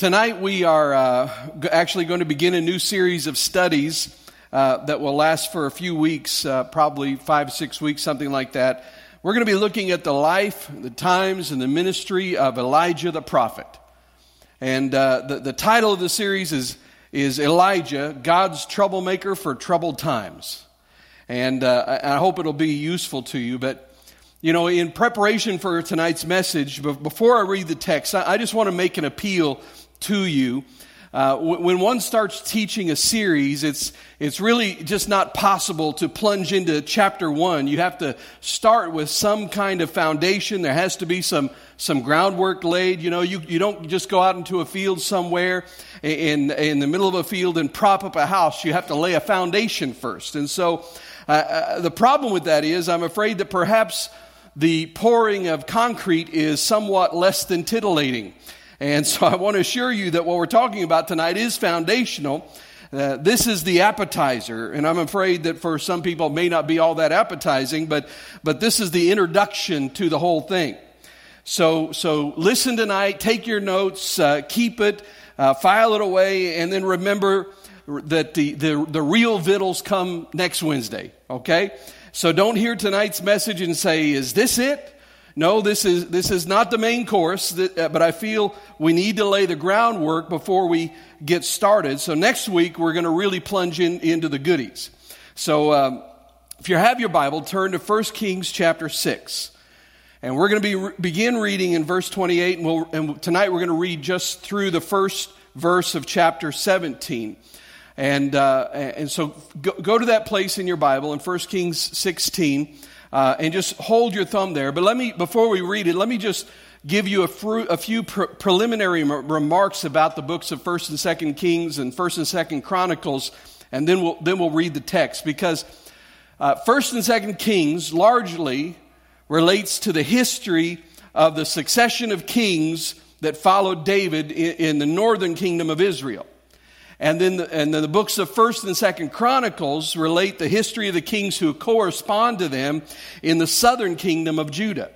Tonight we are uh, actually going to begin a new series of studies uh, that will last for a few weeks, uh, probably five, six weeks, something like that. We're going to be looking at the life, the times, and the ministry of Elijah the prophet. And uh, the, the title of the series is, is Elijah, God's Troublemaker for Troubled Times. And uh, I hope it'll be useful to you. But you know, in preparation for tonight's message, before I read the text, I just want to make an appeal to you. Uh, when one starts teaching a series, it's, it's really just not possible to plunge into chapter one. You have to start with some kind of foundation. There has to be some, some groundwork laid. You know, you, you don't just go out into a field somewhere in, in the middle of a field and prop up a house. You have to lay a foundation first. And so uh, uh, the problem with that is I'm afraid that perhaps the pouring of concrete is somewhat less than titillating. And so I want to assure you that what we're talking about tonight is foundational. Uh, this is the appetizer, and I'm afraid that for some people it may not be all that appetizing, but, but this is the introduction to the whole thing. So, so listen tonight, take your notes, uh, keep it, uh, file it away, and then remember that the, the, the real vittles come next Wednesday, okay? So don't hear tonight's message and say, is this it? No, this is, this is not the main course, uh, but I feel we need to lay the groundwork before we get started. So next week, we're going to really plunge in, into the goodies. So um, if you have your Bible, turn to 1 Kings chapter 6. And we're going to be, begin reading in verse 28, and, we'll, and tonight we're going to read just through the first verse of chapter 17. And, uh, and so go, go, to that place in your Bible in 1 Kings 16 uh, and just hold your thumb there. But let me, before we read it, let me just give you a, fru- a few pre- preliminary m- remarks about the books of 1st and 2nd Kings and 1st and 2nd Chronicles, and then we'll, then we'll read the text. Because uh, 1st and 2nd Kings largely relates to the history of the succession of kings that followed David in, in the northern kingdom of Israel. And then, the, and then the books of First and Second Chronicles relate the history of the kings who correspond to them in the southern kingdom of Judah.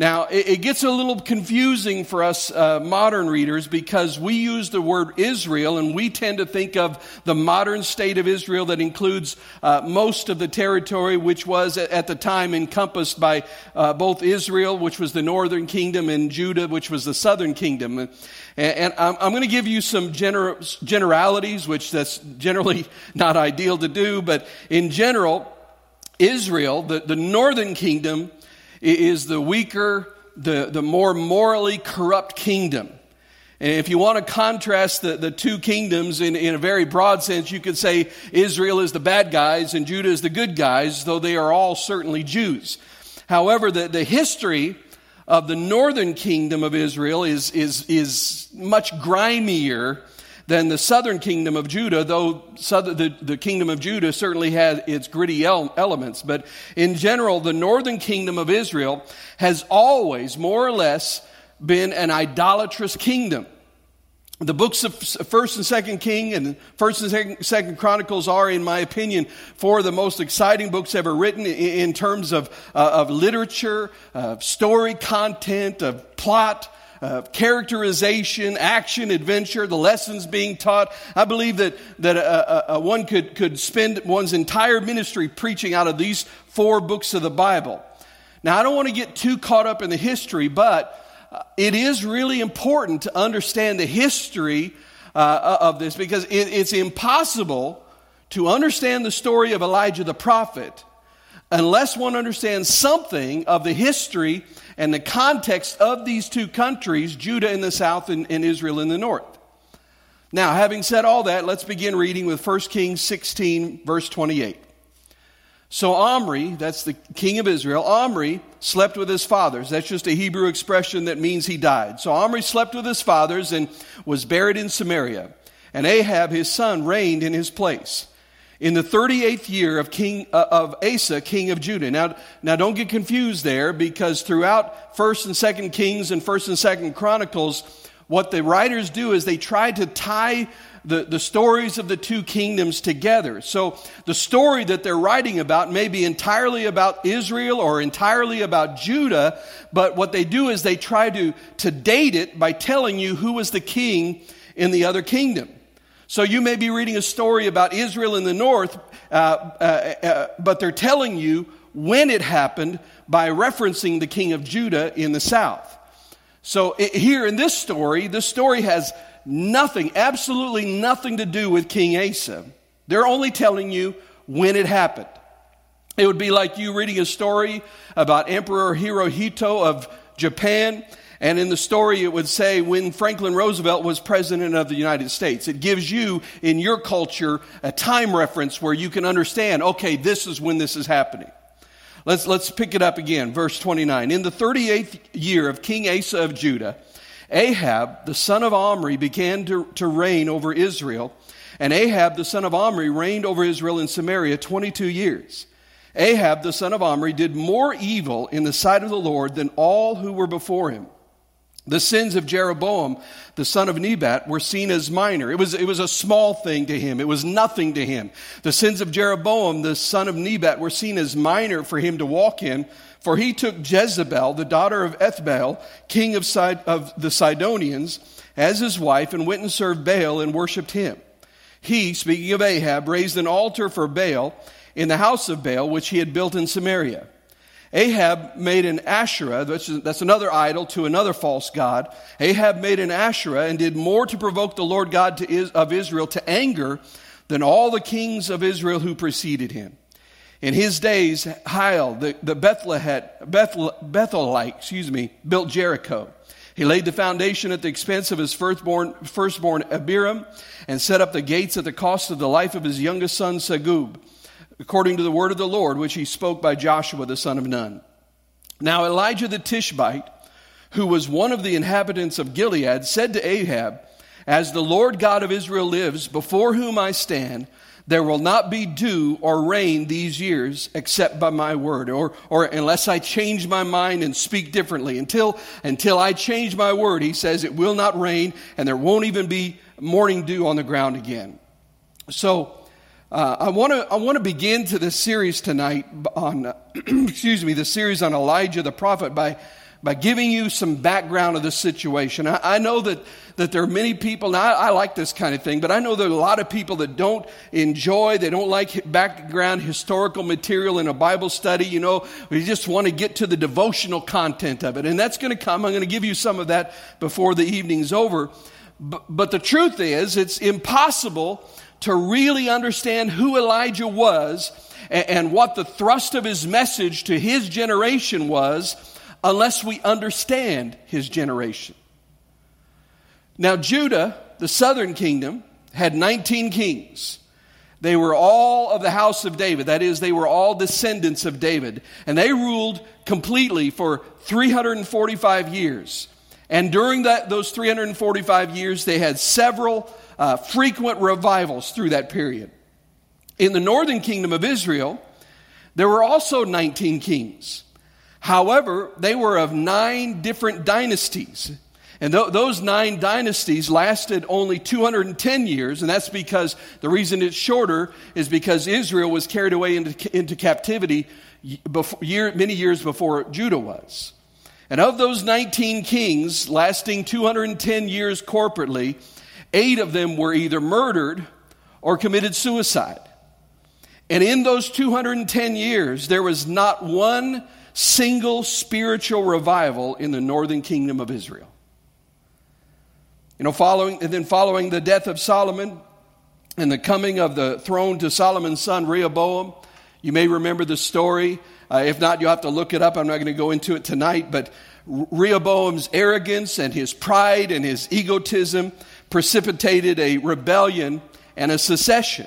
Now, it, it gets a little confusing for us uh, modern readers because we use the word Israel and we tend to think of the modern state of Israel that includes uh, most of the territory which was at the time encompassed by uh, both Israel, which was the northern kingdom, and Judah, which was the southern kingdom. And, and I'm, I'm going to give you some gener- generalities, which that's generally not ideal to do, but in general, Israel, the, the northern kingdom, is the weaker, the, the more morally corrupt kingdom. And if you want to contrast the, the two kingdoms in, in a very broad sense, you could say Israel is the bad guys and Judah is the good guys, though they are all certainly Jews. However, the, the history of the northern kingdom of Israel is, is, is much grimier than the southern kingdom of Judah, though southern, the, the kingdom of Judah certainly had its gritty elements. But in general, the northern kingdom of Israel has always, more or less, been an idolatrous kingdom. The books of First and Second King and First and Second, Chronicles are, in my opinion, four of the most exciting books ever written in, in terms of, uh, of literature, of story content, of plot, uh, characterization, action, adventure, the lessons being taught. I believe that, that uh, uh, uh, one could, could spend one's entire ministry preaching out of these four books of the Bible. Now, I don't want to get too caught up in the history, but it is really important to understand the history of this because it, it's impossible to understand the story of Elijah the prophet unless one understands something of the history and the context of these two countries, Judah in the south and, and Israel in the north. Now, having said all that, let's begin reading with 1 Kings 16, verse 28. So Omri, that's the king of Israel, Omri slept with his fathers. That's just a Hebrew expression that means he died. So Omri slept with his fathers and was buried in Samaria. And Ahab, his son, reigned in his place in the 38th year of king uh, of Asa, king of Judah. Now, now don't get confused there because throughout 1st and 2nd Kings and 1st and 2nd Chronicles, what the writers do is they try to tie the, the stories of the two kingdoms together. So the story that they're writing about may be entirely about Israel or entirely about Judah, but what they do is they try to, to date it by telling you who was the king in the other kingdom. So you may be reading a story about Israel in the north, uh, uh, uh, but they're telling you when it happened by referencing the king of Judah in the south. So it, here in this story, this story has nothing, absolutely nothing to do with King Asa. They're only telling you when it happened. It would be like you reading a story about Emperor Hirohito of Japan, and in the story it would say when Franklin Roosevelt was president of the United States. It gives you, in your culture, a time reference where you can understand, okay, this is when this is happening. Let's, let's pick it up again, verse 29. In the 38th year of King Asa of Judah, Ahab, the son of Omri, began to, to reign over Israel. And Ahab, the son of Omri, reigned over Israel in Samaria 22 years. Ahab, the son of Omri, did more evil in the sight of the Lord than all who were before him. The sins of Jeroboam, the son of Nebat, were seen as minor. It was, it was a small thing to him. It was nothing to him. The sins of Jeroboam, the son of Nebat, were seen as minor for him to walk in for he took Jezebel, the daughter of Ethbaal, king of, of the Sidonians, as his wife, and went and served Baal and worshipped him. He, speaking of Ahab, raised an altar for Baal in the house of Baal, which he had built in Samaria. Ahab made an Asherah, that's, another idol to another false god. Ahab made an Asherah and did more to provoke the Lord God of Israel to anger than all the kings of Israel who preceded him. In his days, Hiel, the, the Bethelite, excuse me, built Jericho. He laid the foundation at the expense of his firstborn, firstborn Abiram and set up the gates at the cost of the life of his youngest son Segub, according to the word of the Lord, which he spoke by Joshua the son of Nun. Now Elijah the Tishbite, who was one of the inhabitants of Gilead, said to Ahab, As the Lord God of Israel lives, before whom I stand, there will not be dew or rain these years except by my word or, or unless I change my mind and speak differently. Until, until I change my word, he says it will not rain and there won't even be morning dew on the ground again. So, uh, I want to I want to begin to this series tonight on excuse me the series on Elijah the prophet by by giving you some background of the situation. I, I, know that, that there are many people, now I, I, like this kind of thing, but I know there are a lot of people that don't enjoy, they don't like background historical material in a Bible study. You know, we just want to get to the devotional content of it. And that's going to come. I'm going to give you some of that before the evening's over. But, but the truth is, it's impossible to really understand who Elijah was and, and what the thrust of his message to his generation was unless we understand his generation. Now, Judah, the southern kingdom, had 19 kings. They were all of the house of David. That is, they were all descendants of David. And they ruled completely for 345 years. And during that, those 345 years, they had several uh, frequent revivals through that period. In the northern kingdom of Israel, there were also 19 kings. However, they were of nine different dynasties. And th- those nine dynasties lasted only 210 years, and that's because the reason it's shorter is because Israel was carried away into, into captivity before, year, many years before Judah was. And of those 19 kings lasting 210 years corporately, eight of them were either murdered or committed suicide. And in those 210 years, there was not one single spiritual revival in the northern kingdom of Israel. You know, following, and then following the death of Solomon and the coming of the throne to Solomon's son Rehoboam, you may remember the story. Uh, if not, you'll have to look it up. I'm not going to go into it tonight, but Rehoboam's arrogance and his pride and his egotism precipitated a rebellion and a secession.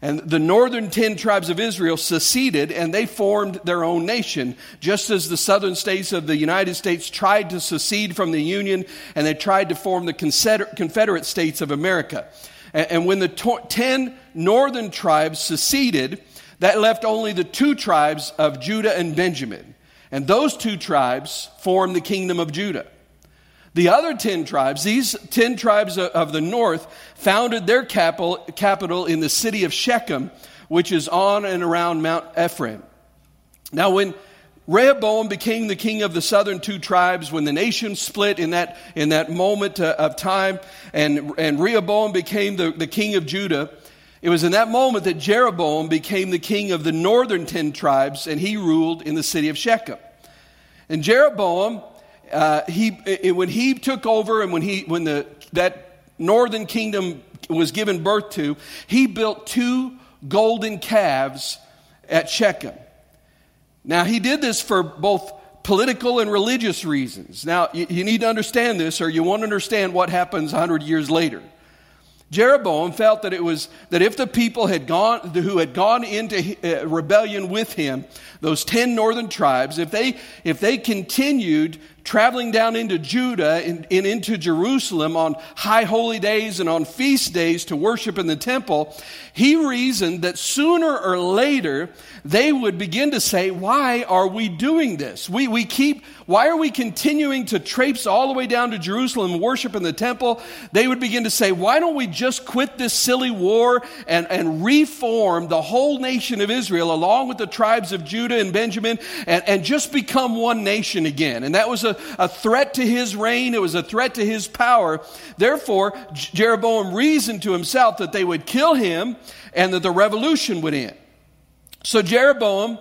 And the northern ten tribes of Israel seceded and they formed their own nation, just as the southern states of the United States tried to secede from the Union and they tried to form the Confederate States of America. And when the ten northern tribes seceded, that left only the two tribes of Judah and Benjamin. And those two tribes formed the kingdom of Judah. The other 10 tribes, these 10 tribes of the north, founded their capital, capital in the city of Shechem, which is on and around Mount Ephraim. Now, when Rehoboam became the king of the southern two tribes when the nation split in that, in that moment uh, of time, and, and Rehoboam became the, the king of Judah. It was in that moment that Jeroboam became the king of the northern ten tribes, and he ruled in the city of Shechem. And Jeroboam, uh, he, when he took over and when, he, when the, that northern kingdom was given birth to, he built two golden calves at Shechem. Now, he did this for both political and religious reasons. Now, you, you need to understand this, or you won't understand what happens 100 years later. Jeroboam felt that it was that if the people had gone who had gone into uh, rebellion with him, those 10 northern tribes, if they if they continued traveling down into Judah and, and, into Jerusalem on high holy days and on feast days to worship in the temple, he reasoned that sooner or later they would begin to say, Why are we doing this? We, we keep, why are we continuing to traipse all the way down to Jerusalem and worship in the temple? They would begin to say, Why don't we just quit this silly war and, and reform the whole nation of Israel along with the tribes of Judah and Benjamin and, and just become one nation again? And that was a a, threat to his reign, it was a threat to his power. Therefore, Jeroboam reasoned to himself that they would kill him and that the revolution would end. So Jeroboam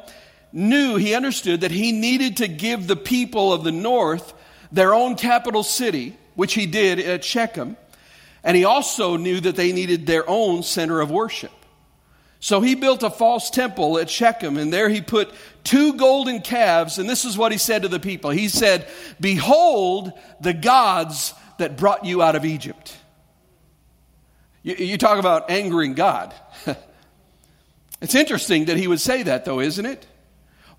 knew, he understood that he needed to give the people of the north their own capital city, which he did at Shechem. And he also knew that they needed their own center of worship. So he built a false temple at Shechem, and there he put two golden calves, and this is what he said to the people. He said, Behold the gods that brought you out of Egypt. You, you talk about angering God. it's interesting that he would say that, though, isn't it?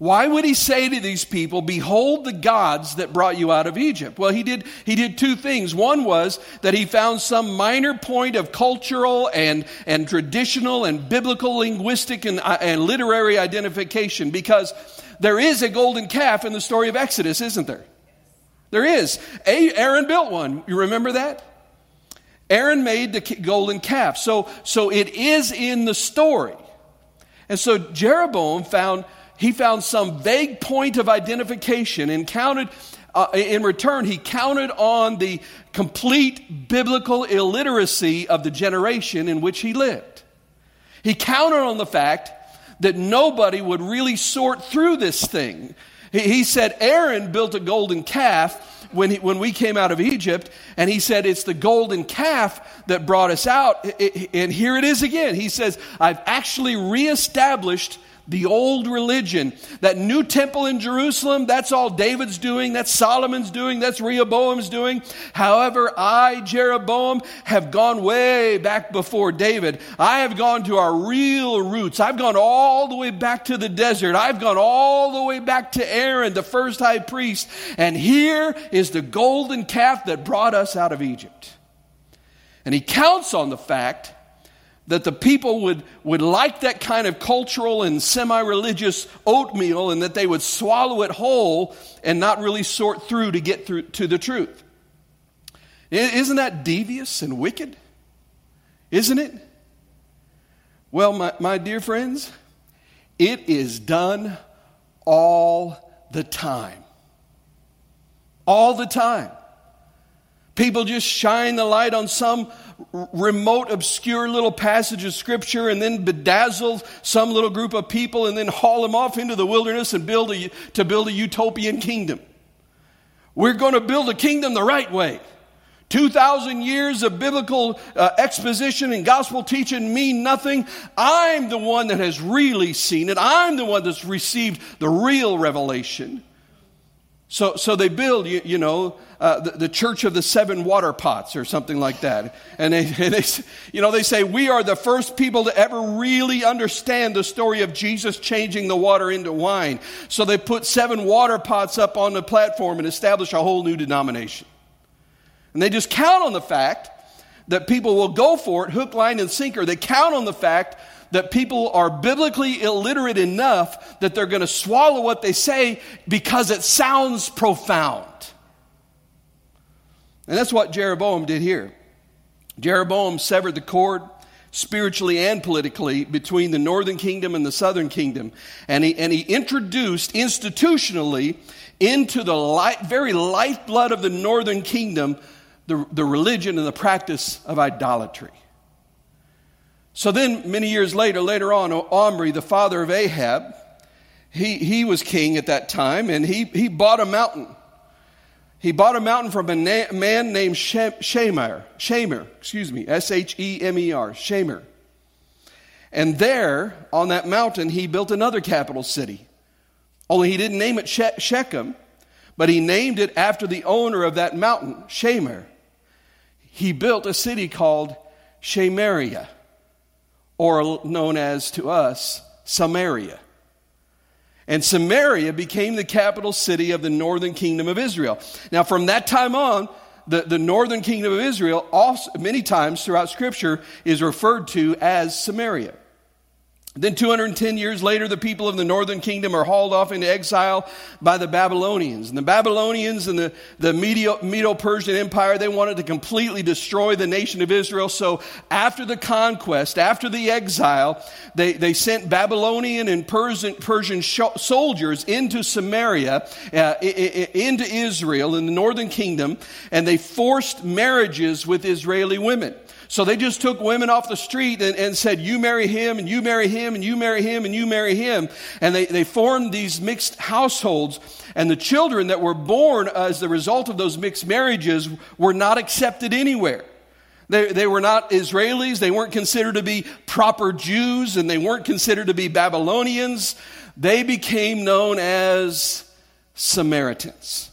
Why would he say to these people, Behold the gods that brought you out of Egypt? Well, he did, he did two things. One was that he found some minor point of cultural and, and traditional and biblical linguistic and, uh, and literary identification because there is a golden calf in the story of Exodus, isn't there? There is. Aaron built one. You remember that? Aaron made the golden calf. So, so it is in the story. And so Jeroboam found he found some vague point of identification and counted, uh, in return, he counted on the complete biblical illiteracy of the generation in which he lived. He counted on the fact that nobody would really sort through this thing. He, he said Aaron built a golden calf when, he, when we came out of Egypt, and he said, It's the golden calf that brought us out. And here it is again. He says, I've actually reestablished the old religion. That new temple in Jerusalem, that's all David's doing, that's Solomon's doing, that's Rehoboam's doing. However, I, Jeroboam, have gone way back before David. I have gone to our real roots. I've gone all the way back to the desert. I've gone all the way back to Aaron, the first high priest. And here is the golden calf that brought us out of Egypt. And he counts on the fact that the people would, would like that kind of cultural and semi religious oatmeal and that they would swallow it whole and not really sort through to get through to the truth. Isn't that devious and wicked? Isn't it? Well, my, my dear friends, it is done all the time. All the time. People just shine the light on some remote, obscure little passage of scripture and then bedazzle some little group of people and then haul them off into the wilderness and build a, to build a utopian kingdom. We're going to build a kingdom the right way. 2,000 years of biblical uh, exposition and gospel teaching mean nothing. I'm the one that has really seen it. I'm the one that's received the real revelation. So, so they build, you, you know, uh, the, the, church of the seven water pots or something like that. And they, and they, you know, they say, we are the first people to ever really understand the story of Jesus changing the water into wine. So they put seven water pots up on the platform and establish a whole new denomination. And they just count on the fact that people will go for it, hook, line, and sinker. They count on the fact that people are biblically illiterate enough that they're going to swallow what they say because it sounds profound. And that's what Jeroboam did here. Jeroboam severed the cord spiritually and politically between the northern kingdom and the southern kingdom. And he, and he introduced institutionally into the life, very lifeblood of the northern kingdom the, the religion and the practice of idolatry. So then, many years later, later on, Omri, the father of Ahab, he, he was king at that time, and he, he bought a mountain. He bought a mountain from a na- man named Shemer, Shemer, excuse me, S H E M E R, Shemer. And there, on that mountain, he built another capital city. Only he didn't name it she- Shechem, but he named it after the owner of that mountain, Shemer. He built a city called Shemaria, or known as to us, Samaria. And Samaria became the capital city of the northern kingdom of Israel. Now, from that time on, the, the northern kingdom of Israel, also, many times throughout Scripture, is referred to as Samaria. Then 210 years later, the people of the northern kingdom are hauled off into exile by the Babylonians. And the Babylonians and the, the Medo-Persian Empire, they wanted to completely destroy the nation of Israel. So after the conquest, after the exile, they, they sent Babylonian and Persian, Persian soldiers into Samaria, uh, into Israel in the northern kingdom, and they forced marriages with Israeli women. So they just took women off the street and, and, said, You marry him, and you marry him, and you marry him, and you marry him. And they, they formed these mixed households. And the children that were born as the result of those mixed marriages were not accepted anywhere. They, they were not Israelis. They weren't considered to be proper Jews, and they weren't considered to be Babylonians. They became known as Samaritans.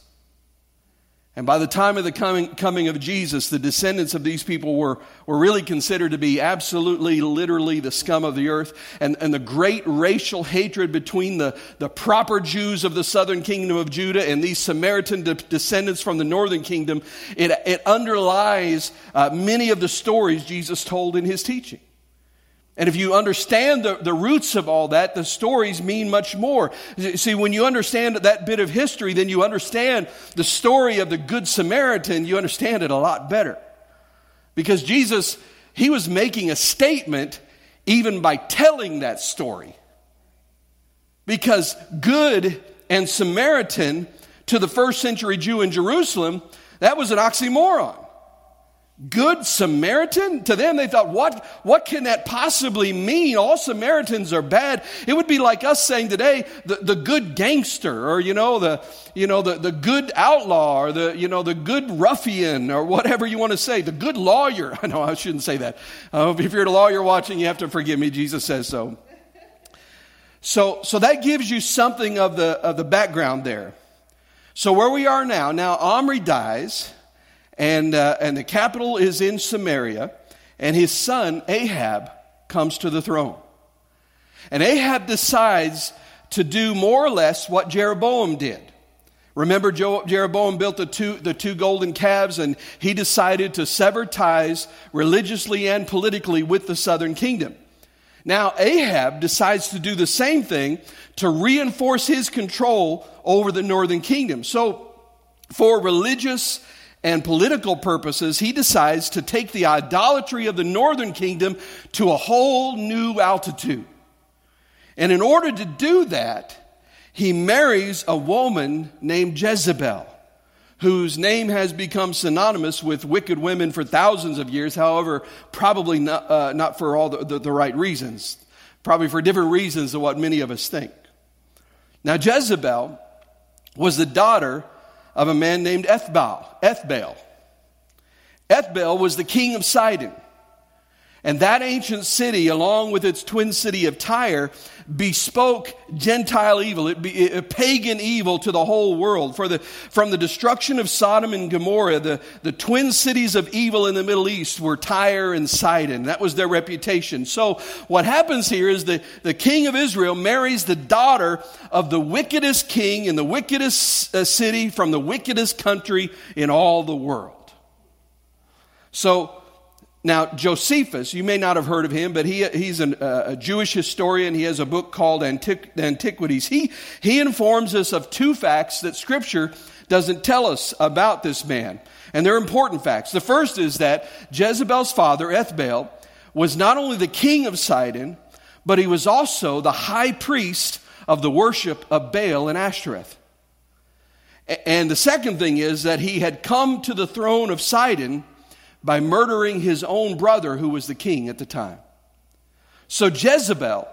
And by the time of the coming, coming of Jesus, the descendants of these people were, were really considered to be absolutely, literally the scum of the earth. And, and the great racial hatred between the, the proper Jews of the southern kingdom of Judah and these Samaritan de- descendants from the northern kingdom, it, it underlies uh, many of the stories Jesus told in his teaching. And if you understand the, the roots of all that, the stories mean much more. See, when you understand that bit of history, then you understand the story of the Good Samaritan, you understand it a lot better. Because Jesus, he was making a statement even by telling that story. Because good and Samaritan to the first century Jew in Jerusalem, that was an oxymoron. Good Samaritan? To them, they thought, what, what can that possibly mean? All Samaritans are bad. It would be like us saying today, the, the good gangster, or, you know, the, you know, the, the good outlaw, or the, you know, the good ruffian, or whatever you want to say, the good lawyer. I know I shouldn't say that. Uh, if you're a lawyer watching, you have to forgive me. Jesus says so. So, so that gives you something of the, of the background there. So where we are now, now Omri dies and, uh, and the capital is in Samaria, and his son Ahab comes to the throne. And Ahab decides to do more or less what Jeroboam did. Remember, Jeroboam built the two, the two golden calves, and he decided to sever ties religiously and politically with the southern kingdom. Now, Ahab decides to do the same thing to reinforce his control over the northern kingdom. So, for religious and political purposes, he decides to take the idolatry of the northern kingdom to a whole new altitude. And in order to do that, he marries a woman named Jezebel, whose name has become synonymous with wicked women for thousands of years, however, probably not, uh, not for all the, the, the right reasons, probably for different reasons than what many of us think. Now, Jezebel was the daughter of a man named Ethbaal. Ethbaal. Ethbaal was the king of Sidon. And that ancient city, along with its twin city of Tyre, bespoke Gentile evil, it be, a pagan evil to the whole world. For the, from the destruction of Sodom and Gomorrah, the, the twin cities of evil in the Middle East were Tyre and Sidon. That was their reputation. So what happens here is the, the king of Israel marries the daughter of the wickedest king in the wickedest uh, city from the wickedest country in all the world. So now, Josephus, you may not have heard of him, but he, he's an, uh, a Jewish historian. He has a book called Antiq- Antiquities. He, he informs us of two facts that Scripture doesn't tell us about this man. And they're important facts. The first is that Jezebel's father, Ethbaal, was not only the king of Sidon, but he was also the high priest of the worship of Baal and Ashtoreth. And the second thing is that he had come to the throne of Sidon by murdering his own brother, who was the king at the time. So Jezebel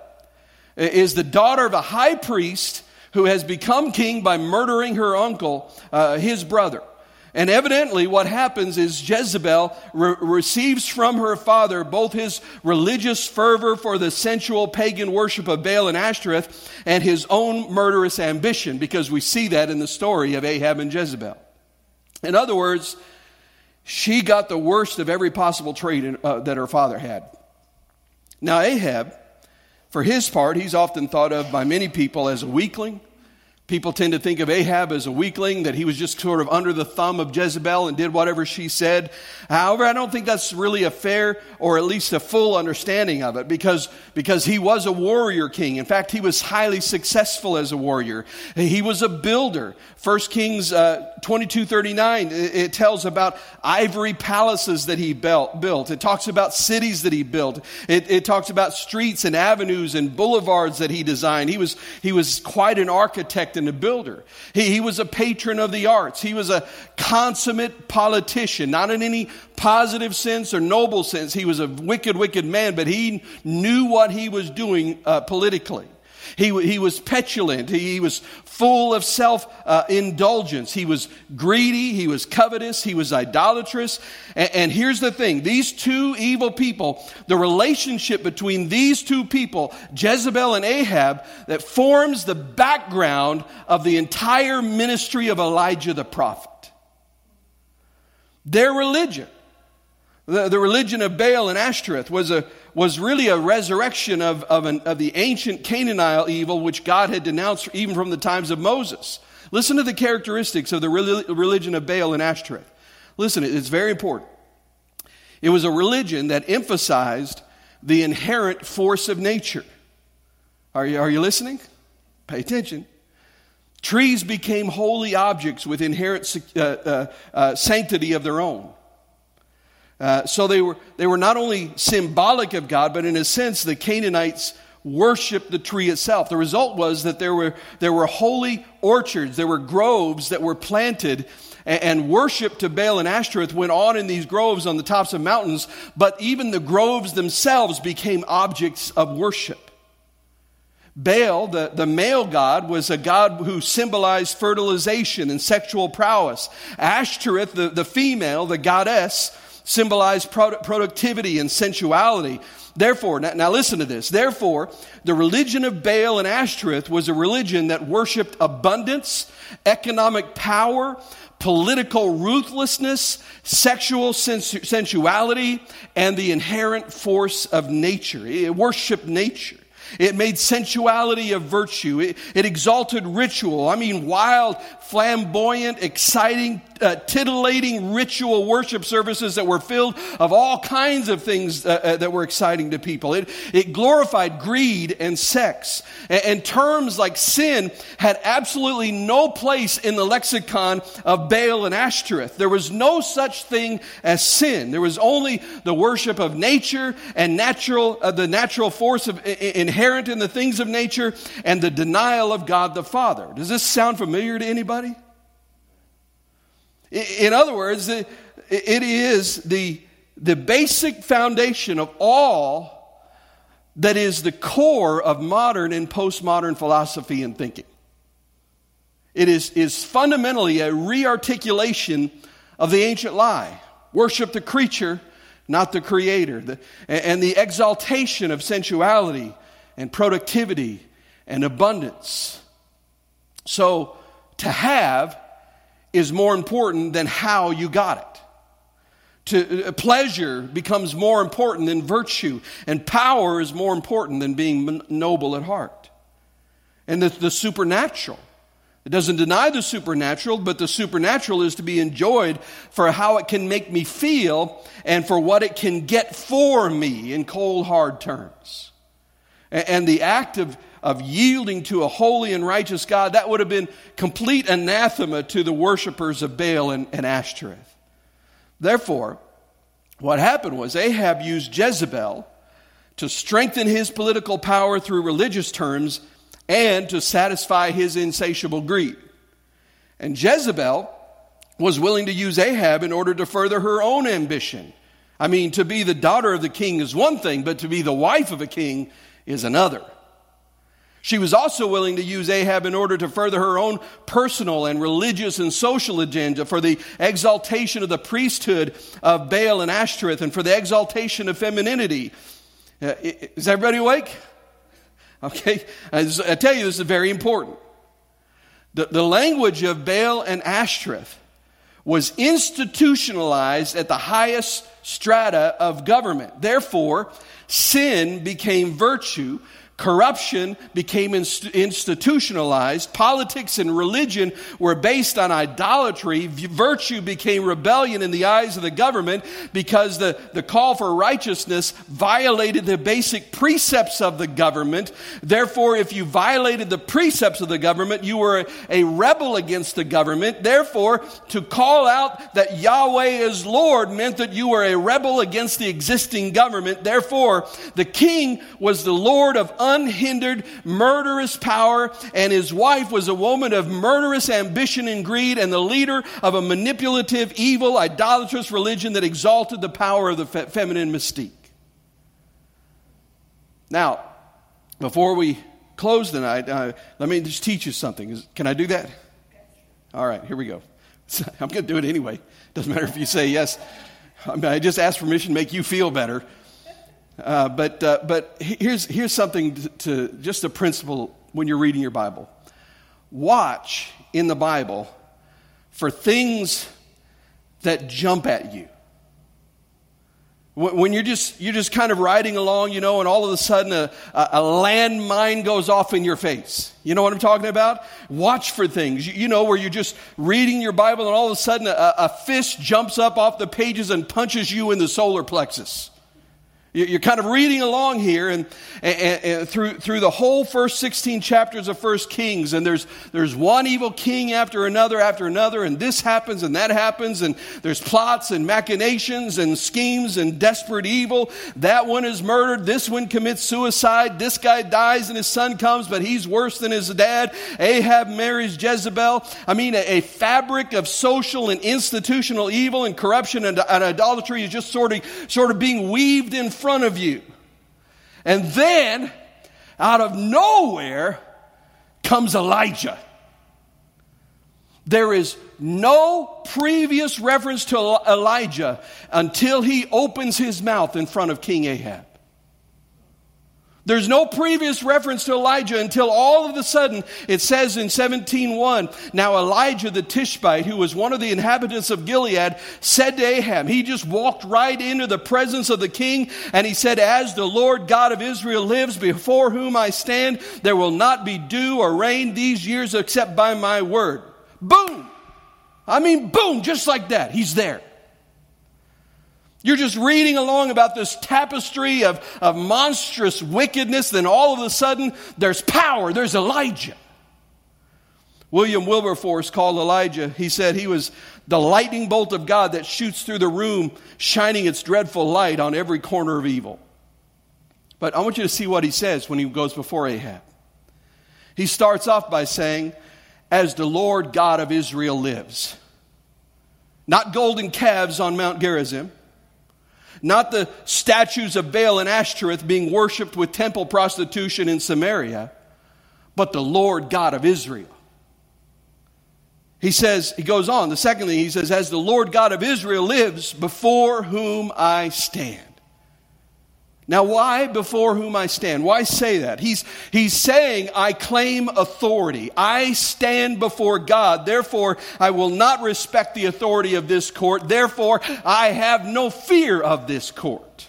is the daughter of a high priest who has become king by murdering her uncle, uh, his brother. And evidently, what happens is Jezebel re- receives from her father both his religious fervor for the sensual pagan worship of Baal and Ashtoreth and his own murderous ambition, because we see that in the story of Ahab and Jezebel. In other words, she got the worst of every possible trait in, uh, that her father had. Now, Ahab, for his part, he's often thought of by many people as a weakling, People tend to think of Ahab as a weakling, that he was just sort of under the thumb of Jezebel and did whatever she said. However, I don't think that's really a fair or at least a full understanding of it because, because he was a warrior king. In fact, he was highly successful as a warrior. He was a builder. 1 Kings uh, 22 39, it, tells about ivory palaces that he built. built. It talks about cities that he built. It, it talks about streets and avenues and boulevards that he designed. He was, he was quite an architect and a builder. He, he was a patron of the arts. He was a consummate politician, not in any positive sense or noble sense. He was a wicked, wicked man, but he knew what he was doing uh, politically. He, he was petulant. He was full of self uh, indulgence. He was greedy. He was covetous. He was idolatrous. And, and here's the thing these two evil people, the relationship between these two people, Jezebel and Ahab, that forms the background of the entire ministry of Elijah the prophet. Their religion, the, the religion of Baal and Ashtoreth, was a was really a resurrection of, of, an, of the ancient Canaanite evil which God had denounced even from the times of Moses. Listen to the characteristics of the religion of Baal and Ashtoreth. Listen, it's very important. It was a religion that emphasized the inherent force of nature. Are you, are you listening? Pay attention. Trees became holy objects with inherent uh, uh, uh, sanctity of their own. Uh, so they were, they were not only symbolic of God, but in a sense, the Canaanites worshiped the tree itself. The result was that there were, there were holy orchards, there were groves that were planted, and, and worship to Baal and Ashtoreth went on in these groves on the tops of mountains, but even the groves themselves became objects of worship. Baal, the, the male god, was a god who symbolized fertilization and sexual prowess. Ashtoreth, the, the female, the goddess, symbolized productivity and sensuality. Therefore, now, now, listen to this. Therefore, the religion of Baal and Ashtoreth was a religion that worshiped abundance, economic power, political ruthlessness, sexual sensu- sensuality, and the inherent force of nature. It worshiped nature. It made sensuality a virtue. It, it, exalted ritual. I mean, wild, flamboyant, exciting, uh, titillating ritual worship services that were filled of all kinds of things uh, uh, that were exciting to people. It, it glorified greed and sex. And, and, terms like sin had absolutely no place in the lexicon of Baal and Ashtoreth. There was no such thing as sin. There was only the worship of nature and natural, uh, the natural force of, inherent in the things of nature and the denial of God the Father. Does this sound familiar to anybody? In other words, it is the, the basic foundation of all that is the core of modern and postmodern philosophy and thinking. It is, is fundamentally a rearticulation of the ancient lie worship the creature, not the creator, the, and the exaltation of sensuality and productivity and abundance. So, to have is more important than how you got it. To, uh, pleasure becomes more important than virtue, and power is more important than being noble at heart. And the, the supernatural. It doesn't deny the supernatural, but the supernatural is to be enjoyed for how it can make me feel and for what it can get for me in cold, hard terms. And, and the act of, of yielding to a holy and righteous God, that would have been complete anathema to the worshippers of Baal and, and Ashtoreth. Therefore, what happened was Ahab used Jezebel to strengthen his political power through religious terms and to satisfy his insatiable greed. And Jezebel was willing to use Ahab in order to further her own ambition. I mean, to be the daughter of the king is one thing, but to be the wife of a king is another. She was also willing to use Ahab in order to further her own personal and religious and social agenda for the exaltation of the priesthood of Baal and Ashtoreth and for the exaltation of femininity. Uh, is everybody awake? Okay. I tell you, this is very important. The, the language of Baal and Ashtoreth was institutionalized at the highest strata of government. Therefore, sin became virtue Corruption became inst- institutionalized. Politics and religion were based on idolatry. Virtue became rebellion in the eyes of the government because the, the call for righteousness violated the basic precepts of the government. Therefore, if you violated the precepts of the government, you were a, a rebel against the government. Therefore, to call out that Yahweh is Lord meant that you were a rebel against the existing government. Therefore, the king was the Lord of unhindered, murderous power, and his wife was a woman of murderous ambition and greed, and the leader of a manipulative, evil, idolatrous religion that exalted the power of the fe- feminine mystique. Now, before we close tonight, uh, let me just teach you something. Can I do that? All right, here we go. I'm going to do it anyway. Doesn't matter if you say yes. I, mean, I just asked permission to make you feel better. Uh, but, uh, but here's, here's something to, to just a principle when you're reading your Bible. Watch in the Bible for things that jump at you. When you're just, you're just kind of riding along, you know, and all of a sudden a, a landmine goes off in your face. You know what I'm talking about? Watch for things. You, know, where you're just reading your Bible and all of a sudden a, a fist jumps up off the pages and punches you in the solar plexus. You're kind of reading along here and, and, and, through, through the whole first 16 chapters of First Kings, and there's, there's one evil king after another after another, and this happens and that happens, and there's plots and machinations and schemes and desperate evil. That one is murdered, this one commits suicide, this guy dies and his son comes, but he's worse than his dad. Ahab marries Jezebel. I mean, a, a fabric of social and institutional evil and corruption and, and idolatry is just sort of, sort of being weaved in front front of you. And then, out of nowhere, comes Elijah. There is no previous reference to Elijah until he opens his mouth in front of King Ahab. There's no previous reference to Elijah until all of a sudden it says in 17:1, now Elijah the Tishbite, who was one of the inhabitants of Gilead, said to Ahab, he just walked right into the presence of the king and he said, as the Lord God of Israel lives before whom I stand, there will not be dew or rain these years except by my word. Boom! I mean, boom, just like that. He's there. You're just reading along about this tapestry of, of monstrous wickedness, then all of a sudden there's power, there's Elijah. William Wilberforce called Elijah, he said he was the lightning bolt of God that shoots through the room, shining its dreadful light on every corner of evil. But I want you to see what he says when he goes before Ahab. He starts off by saying, As the Lord God of Israel lives. Not golden calves on Mount Gerizim, not the statues of Baal and Ashtoreth being worshiped with temple prostitution in Samaria, but the Lord God of Israel. He says, he goes on, the second thing he says, as the Lord God of Israel lives, before whom I stand. Now, why before whom I stand? Why say that? He's, he's saying, I claim authority. I stand before God. Therefore, I will not respect the authority of this court. Therefore, I have no fear of this court.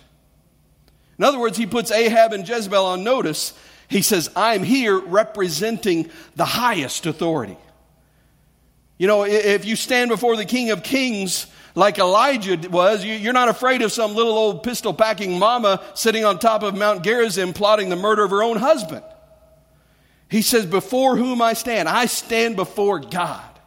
In other words, he puts Ahab and Jezebel on notice. He says, I'm here representing the highest authority. You know, if you stand before the King of Kings, like Elijah was, you're not afraid of some little old pistol packing mama sitting on top of Mount Gerizim plotting the murder of her own husband. He says, Before whom I stand, I stand before God.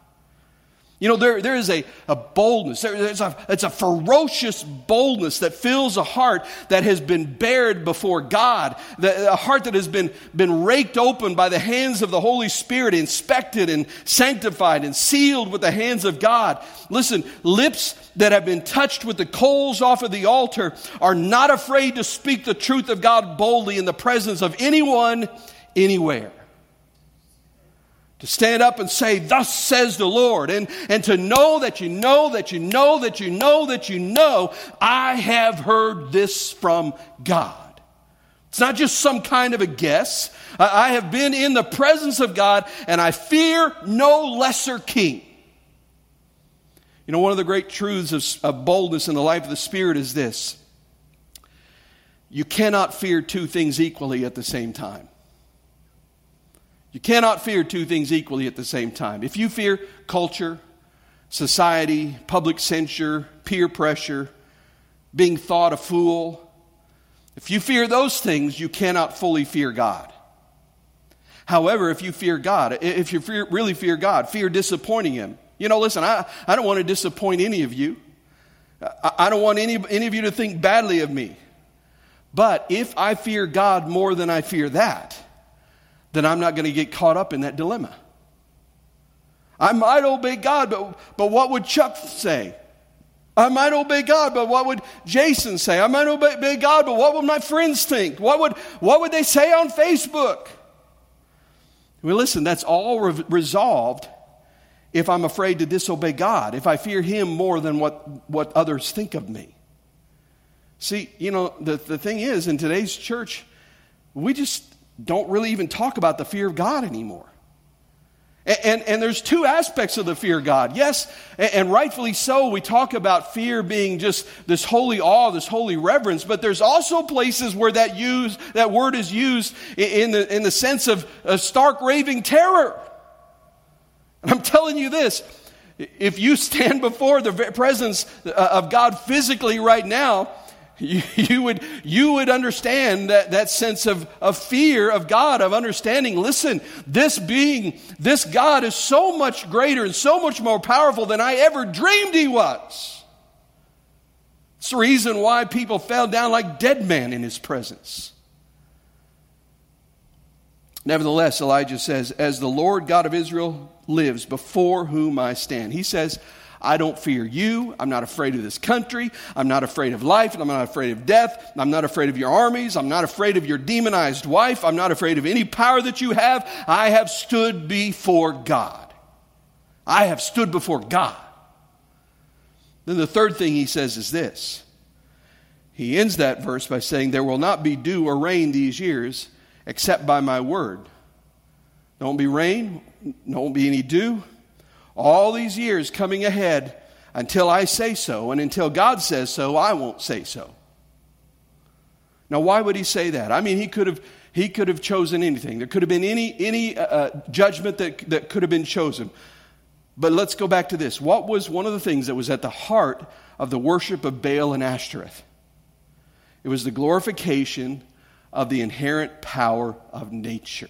You know, there, there is a, a boldness, there, there's a, it's a ferocious boldness that fills a heart that has been bared before God, the, a heart that has been, been raked open by the hands of the Holy Spirit, inspected and sanctified and sealed with the hands of God. Listen, lips that have been touched with the coals off of the altar are not afraid to speak the truth of God boldly in the presence of anyone, anywhere to stand up and say, Thus says the Lord, and, and to know that you know that you know that you know that you know, I have heard this from God. It's not just some kind of a guess. I have been in the presence of God, and I fear no lesser king. You know, one of the great truths of, of boldness in the life of the Spirit is this you cannot fear two things equally at the same time. You cannot fear two things equally at the same time. If you fear culture, society, public censure, peer pressure, being thought a fool, if you fear those things, you cannot fully fear God. However, if you fear God, if you fear, really fear God, fear disappointing Him. You know, listen, I, I don't want to disappoint any of you. I, I don't want any, any of you to think badly of me. But if I fear God more than I fear that, then I'm not going to get caught up in that dilemma. I might obey God, but, but what would Chuck say? I might obey God, but what would Jason say? I might obey God, but what would my friends think? What would, what would they say on Facebook? Well, listen, that's all re- resolved if I'm afraid to disobey God, if I fear Him more than what, what others think of me. See, you know, the, the thing is, in today's church, we just don't really even talk about the fear of God anymore. And, and, and, there's two aspects of the fear of God. Yes, and, and rightfully so, we talk about fear being just this holy awe, this holy reverence, but there's also places where that, use, that word is used in the, in the sense of a stark raving terror. And I'm telling you this if you stand before the presence uh, of God physically right now, you, you, would, you would understand that, that sense of, of fear of God, of understanding. Listen, this being, this God is so much greater and so much more powerful than I ever dreamed he was. It's the reason why people fell down like dead men in his presence. Nevertheless, Elijah says, As the Lord God of Israel lives, before whom I stand. He says, I don't fear you. I'm not afraid of this country. I'm not afraid of life. I'm not afraid of death. I'm not afraid of your armies. I'm not afraid of your demonized wife. I'm not afraid of any power that you have. I have stood before God. I have stood before God. Then the third thing he says is this. He ends that verse by saying, There will not be dew or rain these years except by my word. Won't be rain, won't be any dew, all these years coming ahead until I say so, and until God says so, I won't say so. Now, why would he say that? I mean, he could have, he could have chosen anything. There could have been any, any uh, uh, judgment that, that could have been chosen. But let's go back to this. What was one of the things that was at the heart of the worship of Baal and Ashtoreth? It was the glorification of the inherent power of nature.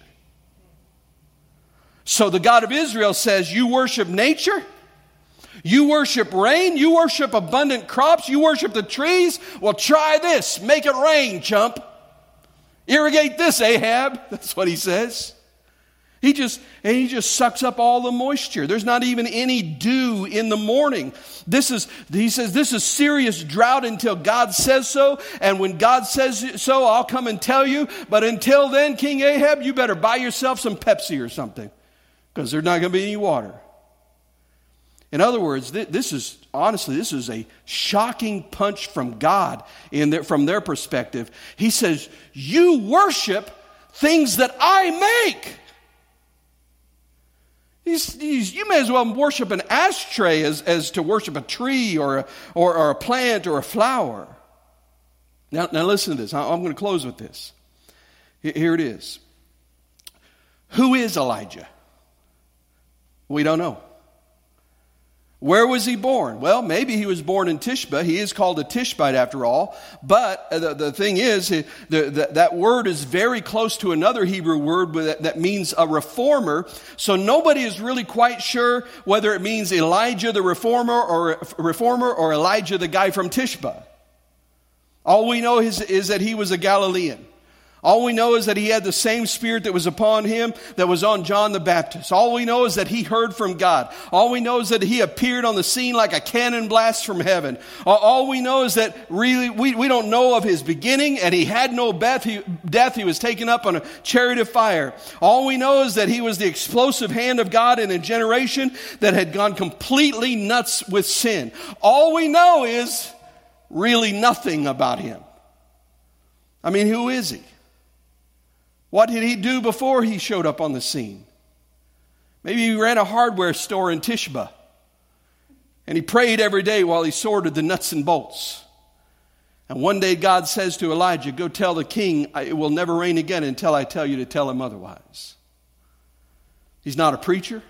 So the God of Israel says, You worship nature? You worship rain? You worship abundant crops? You worship the trees? Well, try this. Make it rain, chump. Irrigate this, Ahab. That's what he says. He just, and he just sucks up all the moisture. There's not even any dew in the morning. This is, he says, this is serious drought until God says so. And when God says so, I'll come and tell you. But until then, King Ahab, you better buy yourself some Pepsi or something because there's not going to be any water. In other words, this is honestly, this is a shocking punch from God in their, from their perspective. He says, You worship things that I make. You may as well worship an ashtray as, as to worship a tree or a, or, or a plant or a flower. Now, now listen to this. I'm going to close with this. Here it is. Who is Elijah? We don't know. Where was he born? Well, maybe he was born in Tishba. He is called a Tishbite after all. But uh, the, the thing is, the, the, that word is very close to another Hebrew word that, that means a reformer. So nobody is really quite sure whether it means Elijah the reformer or reformer or Elijah the guy from Tishba. All we know is, is that he was a Galilean. All we know is that he had the same spirit that was upon him that was on John the Baptist. All we know is that he heard from God. All we know is that he appeared on the scene like a cannon blast from heaven. All we know is that really we, we don't know of his beginning and he had no death he, death. he was taken up on a chariot of fire. All we know is that he was the explosive hand of God in a generation that had gone completely nuts with sin. All we know is really nothing about him. I mean, who is he? What did he do before he showed up on the scene? Maybe he ran a hardware store in Tishba and he prayed every day while he sorted the nuts and bolts. And one day God says to Elijah, Go tell the king it will never rain again until I tell you to tell him otherwise. He's not a preacher.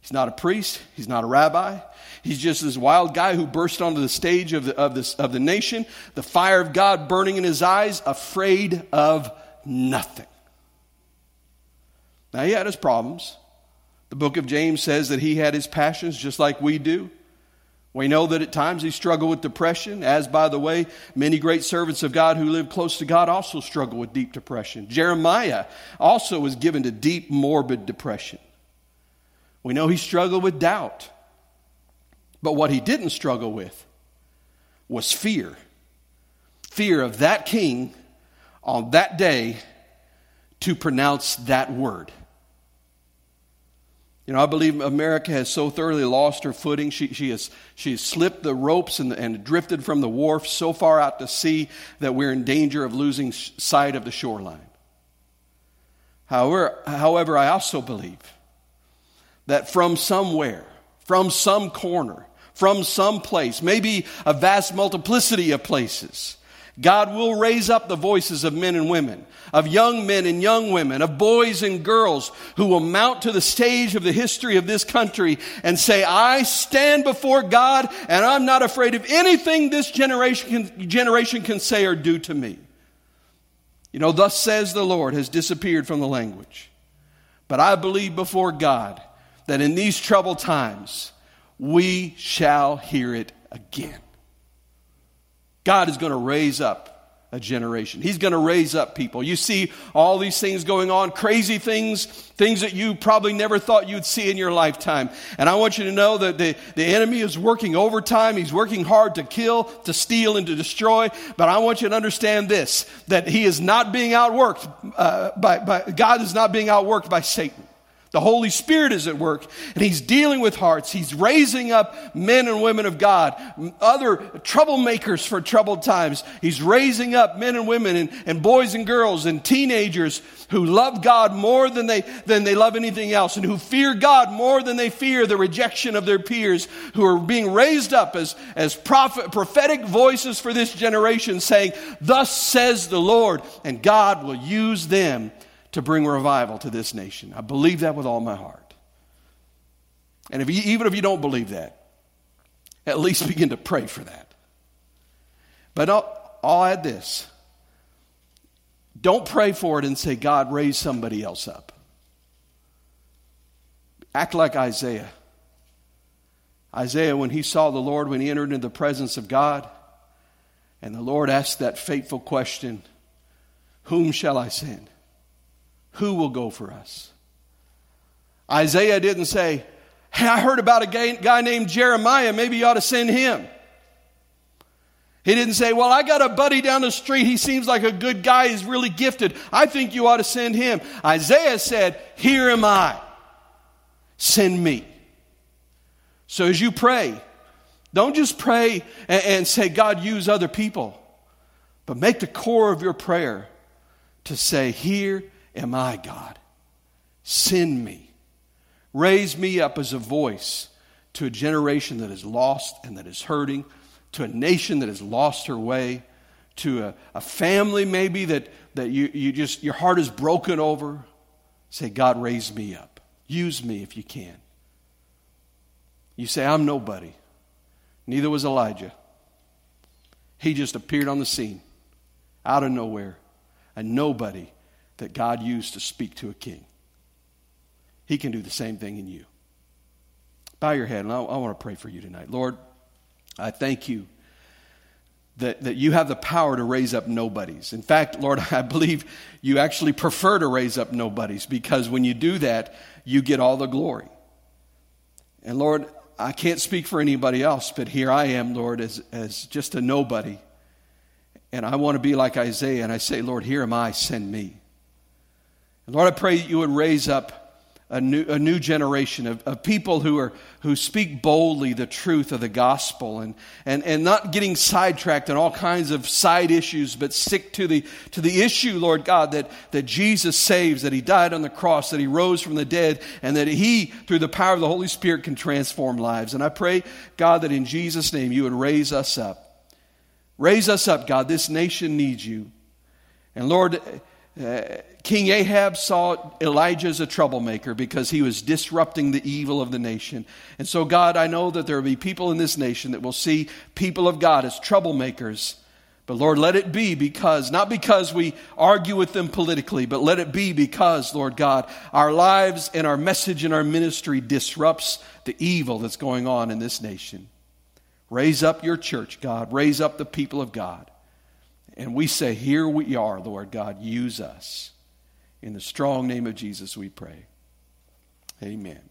He's not a priest. He's not a rabbi. He's just this wild guy who burst onto the stage of the, of, this, of the nation, the fire of God burning in his eyes, afraid of nothing. Now, he had his problems. The book of James says that he had his passions just like we do. We know that at times he struggled with depression, as, by the way, many great servants of God who live close to God also struggle with deep depression. Jeremiah also was given to deep, morbid depression. We know he struggled with doubt. But what he didn't struggle with was fear fear of that king on that day to pronounce that word. You know, I believe America has so thoroughly lost her footing. She, she, has, she has slipped the ropes and, and drifted from the wharf so far out to sea that we're in danger of losing sight of the shoreline. However, however, I also believe that from somewhere, from some corner, from some place, maybe a vast multiplicity of places, God will raise up the voices of men and women, of young men and young women, of boys and girls who will mount to the stage of the history of this country and say, I stand before God and I'm not afraid of anything this generation can, generation can say or do to me. You know, thus says the Lord has disappeared from the language. But I believe before God that in these troubled times, we shall hear it again. God is going to raise up a generation. He's going to raise up people. You see all these things going on, crazy things, things that you probably never thought you'd see in your lifetime. And I want you to know that the, the enemy is working overtime. He's working hard to kill, to steal, and to destroy. But I want you to understand this, that he is not being outworked uh, by, by, God is not being outworked by Satan. The Holy Spirit is at work and He's dealing with hearts. He's raising up men and women of God, other troublemakers for troubled times. He's raising up men and women and, and boys and girls and teenagers who love God more than they, than they love anything else and who fear God more than they fear the rejection of their peers, who are being raised up as, as prophet, prophetic voices for this generation saying, Thus says the Lord, and God will use them to bring revival to this nation. I believe that with all my heart. And if you, even if you don't believe that, at least begin to pray for that. But I'll, I'll add this don't pray for it and say, God, raise somebody else up. Act like Isaiah. Isaiah, when he saw the Lord, when he entered into the presence of God, and the Lord asked that fateful question Whom shall I send? Who will go for us? Isaiah didn't say, Hey, I heard about a guy named Jeremiah. Maybe you ought to send him. He didn't say, Well, I got a buddy down the street. He seems like a good guy. He's really gifted. I think you ought to send him. Isaiah said, Here am I. Send me. So as you pray, don't just pray and, and say, God, use other people, but make the core of your prayer to say, Here am I, God. Send me. Raise me up as a voice to a generation that is lost and that is hurting, to a nation that has lost her way, to a, a family maybe that, that you, you just, your heart is broken over. Say, God, raise me up. Use me if you can. You say, I'm nobody. Neither was Elijah. He just appeared on the scene out of nowhere, a nobody that God used to speak to a king. He can do the same thing in you. Bow your head, and I, I want to pray for you tonight. Lord, I thank you that, that you have the power to raise up nobodies. In fact, Lord, I believe you actually prefer to raise up nobodies because when you do that, you get all the glory. And Lord, I can't speak for anybody else, but here I am, Lord, as, as just a nobody. And I want to be like Isaiah, and I say, Lord, here am I, send me. And Lord, I pray that you would raise up a new, a new generation of, of people who, are, who speak boldly the truth of the gospel and, and, and not getting sidetracked on all kinds of side issues, but stick to the, to the issue, Lord God, that, that Jesus saves, that He died on the cross, that He rose from the dead, and that He, through the power of the Holy Spirit, can transform lives. And I pray, God, that in Jesus' name you would raise us up. Raise us up, God. This nation needs you. And Lord, uh, King Ahab saw Elijah as a troublemaker because he was disrupting the evil of the nation. And so, God, I know that there will be people in this nation that will see people of God as troublemakers. But Lord, let it be because, not because we argue with them politically, but let it be because, Lord God, our lives and our message and our ministry disrupts the evil that's going on in this nation. Raise up your church, God. Raise up the people of God. And we say, Here we are, Lord God, use us. In the strong name of Jesus, we pray. Amen.